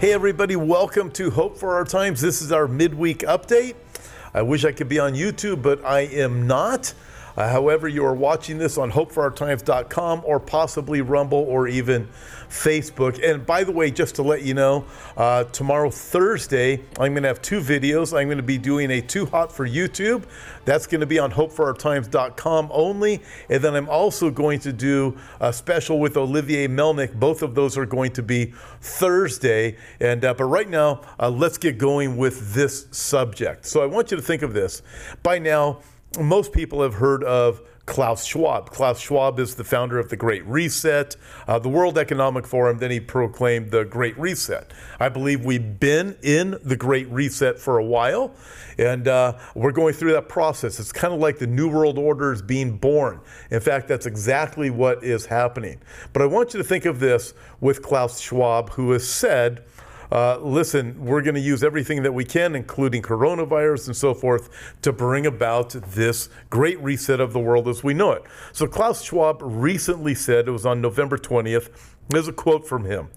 Hey, everybody, welcome to Hope for Our Times. This is our midweek update. I wish I could be on YouTube, but I am not. Uh, however, you are watching this on hopeforourtimes.com or possibly Rumble or even Facebook. And by the way, just to let you know, uh, tomorrow, Thursday, I'm going to have two videos. I'm going to be doing a Too Hot for YouTube. That's going to be on hopeforourtimes.com only. And then I'm also going to do a special with Olivier Melnick. Both of those are going to be Thursday. And uh, but right now, uh, let's get going with this subject. So I want you to think of this. By now, most people have heard of Klaus Schwab. Klaus Schwab is the founder of the Great Reset, uh, the World Economic Forum. Then he proclaimed the Great Reset. I believe we've been in the Great Reset for a while, and uh, we're going through that process. It's kind of like the New World Order is being born. In fact, that's exactly what is happening. But I want you to think of this with Klaus Schwab, who has said, uh, listen, we're going to use everything that we can, including coronavirus and so forth, to bring about this great reset of the world as we know it. So Klaus Schwab recently said, it was on November 20th, there's a quote from him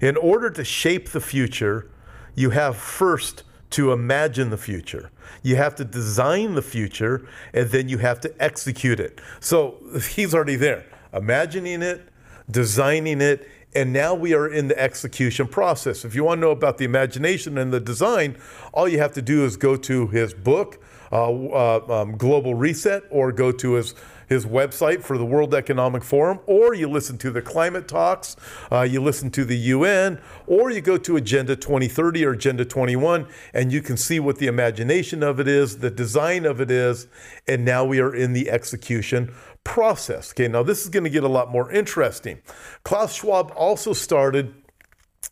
In order to shape the future, you have first to imagine the future. You have to design the future, and then you have to execute it. So he's already there, imagining it, designing it, and now we are in the execution process. If you want to know about the imagination and the design, all you have to do is go to his book, uh, uh, um, Global Reset, or go to his his website for the World Economic Forum, or you listen to the climate talks, uh, you listen to the UN, or you go to Agenda 2030 or Agenda 21, and you can see what the imagination of it is, the design of it is, and now we are in the execution process. Okay, now this is going to get a lot more interesting. Klaus Schwab also started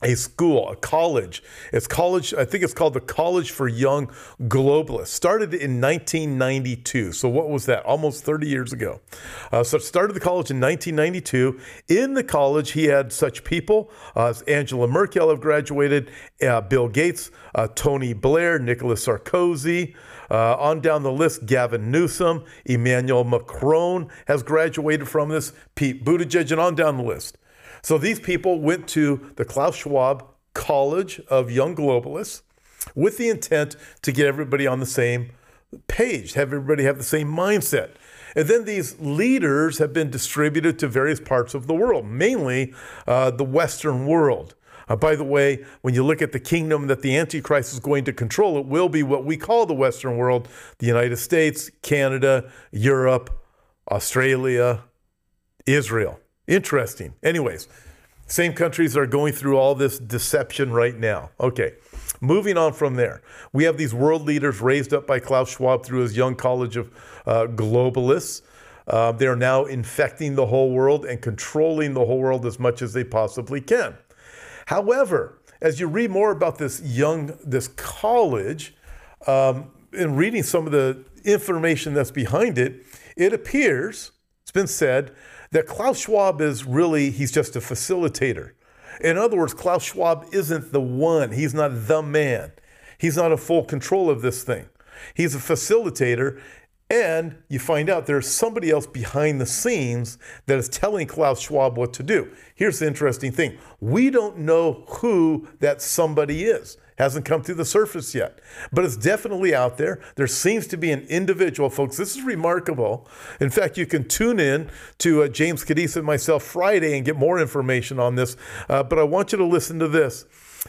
a school, a college. It's college, I think it's called the College for Young Globalists. Started in 1992. So what was that? Almost 30 years ago. Uh, so started the college in 1992. In the college, he had such people uh, as Angela Merkel have graduated, uh, Bill Gates, uh, Tony Blair, Nicolas Sarkozy. Uh, on down the list, Gavin Newsom, Emmanuel Macron has graduated from this, Pete Buttigieg, and on down the list. So these people went to the Klaus Schwab College of Young Globalists with the intent to get everybody on the same page, have everybody have the same mindset. And then these leaders have been distributed to various parts of the world, mainly uh, the Western world. Uh, by the way, when you look at the kingdom that the Antichrist is going to control, it will be what we call the Western world the United States, Canada, Europe, Australia, Israel. Interesting. Anyways, same countries are going through all this deception right now. Okay, moving on from there. We have these world leaders raised up by Klaus Schwab through his young college of uh, globalists. Uh, they're now infecting the whole world and controlling the whole world as much as they possibly can. However, as you read more about this young, this college, um, and reading some of the information that's behind it, it appears, it's been said, that Klaus Schwab is really, he's just a facilitator. In other words, Klaus Schwab isn't the one, he's not the man. He's not in full control of this thing. He's a facilitator, and you find out there's somebody else behind the scenes that is telling Klaus Schwab what to do. Here's the interesting thing we don't know who that somebody is. Hasn't come to the surface yet, but it's definitely out there. There seems to be an individual, folks. This is remarkable. In fact, you can tune in to uh, James Kaddis and myself Friday and get more information on this. Uh, but I want you to listen to this.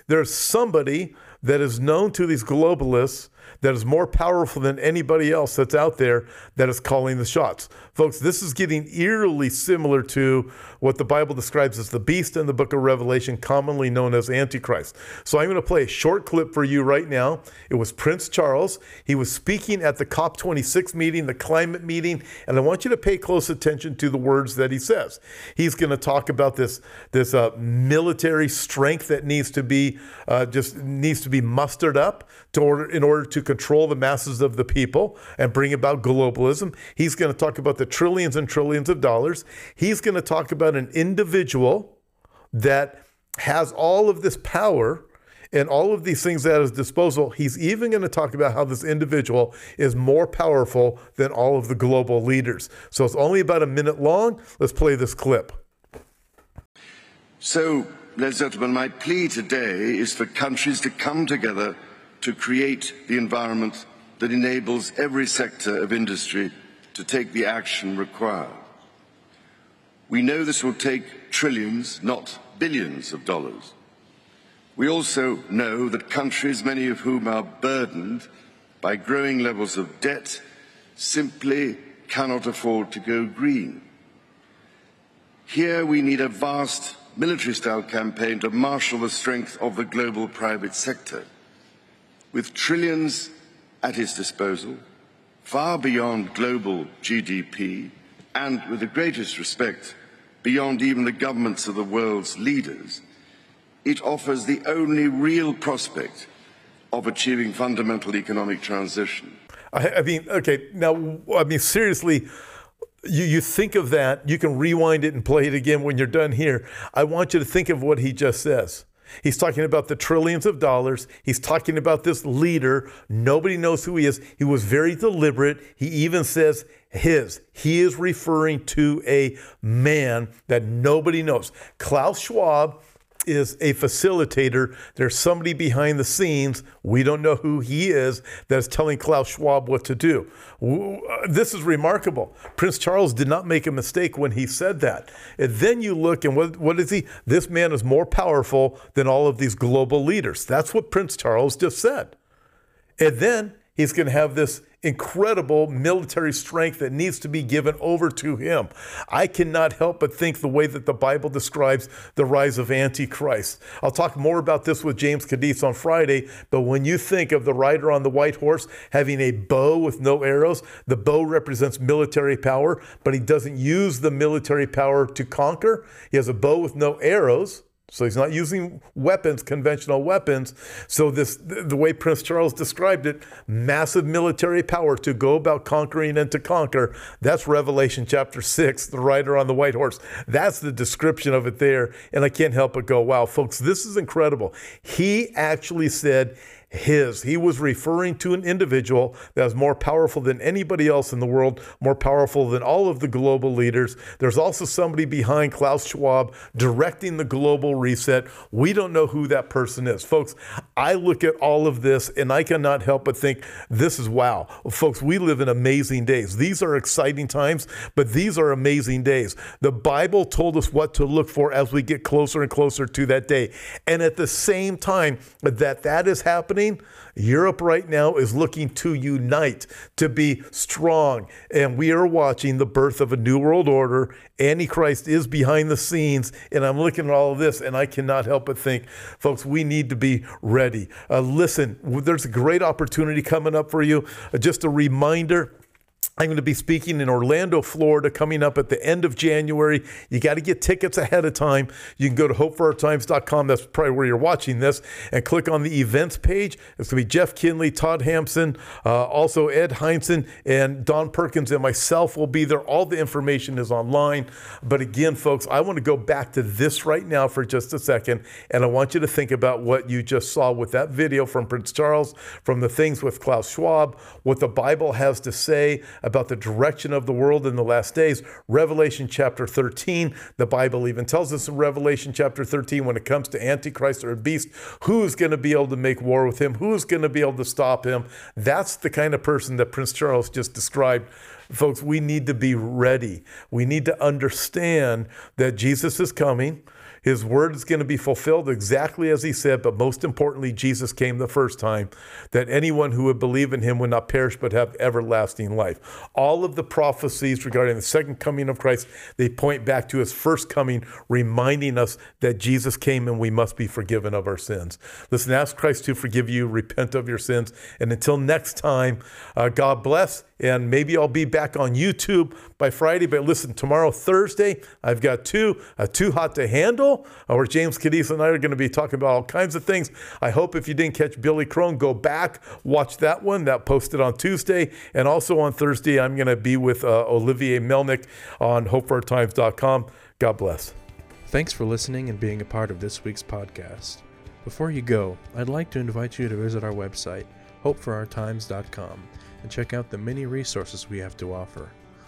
There's somebody that is known to these globalists that is more powerful than anybody else that's out there that is calling the shots. Folks, this is getting eerily similar to what the Bible describes as the beast in the book of Revelation, commonly known as Antichrist. So I'm going to play a short clip for you right now. It was Prince Charles. He was speaking at the COP26 meeting, the climate meeting, and I want you to pay close attention to the words that he says. He's going to talk about this, this uh, military strength that needs to be uh, just needs to be mustered up to order, in order to control the masses of the people and bring about globalism. He's going to talk about the trillions and trillions of dollars. He's going to talk about an individual that has all of this power and all of these things at his disposal. He's even going to talk about how this individual is more powerful than all of the global leaders. So it's only about a minute long. Let's play this clip. So ladies and gentlemen, my plea today is for countries to come together to create the environment that enables every sector of industry to take the action required. We know this will take trillions, not billions of dollars. We also know that countries, many of whom are burdened by growing levels of debt, simply cannot afford to go green. Here we need a vast military-style campaign to marshal the strength of the global private sector. With trillions at its disposal, far beyond global GDP, and with the greatest respect, beyond even the governments of the world's leaders, it offers the only real prospect of achieving fundamental economic transition. I, I mean, okay, now, I mean, seriously, you, you think of that, you can rewind it and play it again when you're done here. I want you to think of what he just says. He's talking about the trillions of dollars. He's talking about this leader. Nobody knows who he is. He was very deliberate. He even says his. He is referring to a man that nobody knows. Klaus Schwab is a facilitator. There's somebody behind the scenes. We don't know who he is that's telling Klaus Schwab what to do. Uh, this is remarkable. Prince Charles did not make a mistake when he said that. And then you look and what, what is he? This man is more powerful than all of these global leaders. That's what Prince Charles just said. And then he's going to have this incredible military strength that needs to be given over to him. I cannot help but think the way that the Bible describes the rise of Antichrist. I'll talk more about this with James Kaddis on Friday, but when you think of the rider on the white horse having a bow with no arrows, the bow represents military power, but he doesn't use the military power to conquer. He has a bow with no arrows. So he's not using weapons, conventional weapons. So this, the way Prince Charles described it, massive military power to go about conquering and to conquer. That's Revelation chapter six, the rider on the white horse. That's the description of it there. And I can't help but go, wow, folks, this is incredible. He actually said his. He was referring to an individual that was more powerful than anybody else in the world, more powerful than all of the global leaders. There's also somebody behind Klaus Schwab directing the global reset. We don't know who that person is. Folks, I look at all of this and I cannot help but think this is wow. Folks, we live in amazing days. These are exciting times, but these are amazing days. The Bible told us what to look for as we get closer and closer to that day. And at the same time that that is happening, happening. Europe right now is looking to unite, to be strong. And we are watching the birth of a new world order. Antichrist is behind the scenes. And I'm looking at all of this and I cannot help but think, folks, we need to be ready. Uh, listen, there's a great opportunity coming up for you. Uh, just a reminder I'm going to be speaking in Orlando, Florida, coming up at the end of January. You got to get tickets ahead of time. You can go to hopeforourtimes.com. That's probably where you're watching this, and click on the events page. It's going to be Jeff Kinley, Todd Hampson, uh, also Ed Hindson, and Don Perkins, and myself will be there. All the information is online. But again, folks, I want to go back to this right now for just a second, and I want you to think about what you just saw with that video from Prince Charles, from the things with Klaus Schwab, what the Bible has to say about the direction of the world in the last days. Revelation chapter 13, the Bible even tells us in Revelation chapter 13 when it comes to Antichrist or a beast, who's going to be able to make war with him? Who's going to be able to stop him? That's the kind of person that Prince Charles just described. Folks, we need to be ready. We need to understand that Jesus is coming. His word is going to be fulfilled exactly as he said, but most importantly, Jesus came the first time that anyone who would believe in him would not perish but have everlasting life. All of the prophecies regarding the second coming of Christ, they point back to his first coming, reminding us that Jesus came and we must be forgiven of our sins. Listen, ask Christ to forgive you, repent of your sins, and until next time, uh, God bless and maybe I'll be back on YouTube by Friday. But listen, tomorrow, Thursday, I've got two, uh, Too Hot to Handle, uh, where James Kaddis and I are going to be talking about all kinds of things. I hope if you didn't catch Billy Crone, go back, watch that one. That posted on Tuesday. And also on Thursday, I'm going to be with uh, Olivier Melnick on hopeforourtimes.com. God bless. Thanks for listening and being a part of this week's podcast. Before you go, I'd like to invite you to visit our website, hopeforourtimes.com and check out the many resources we have to offer.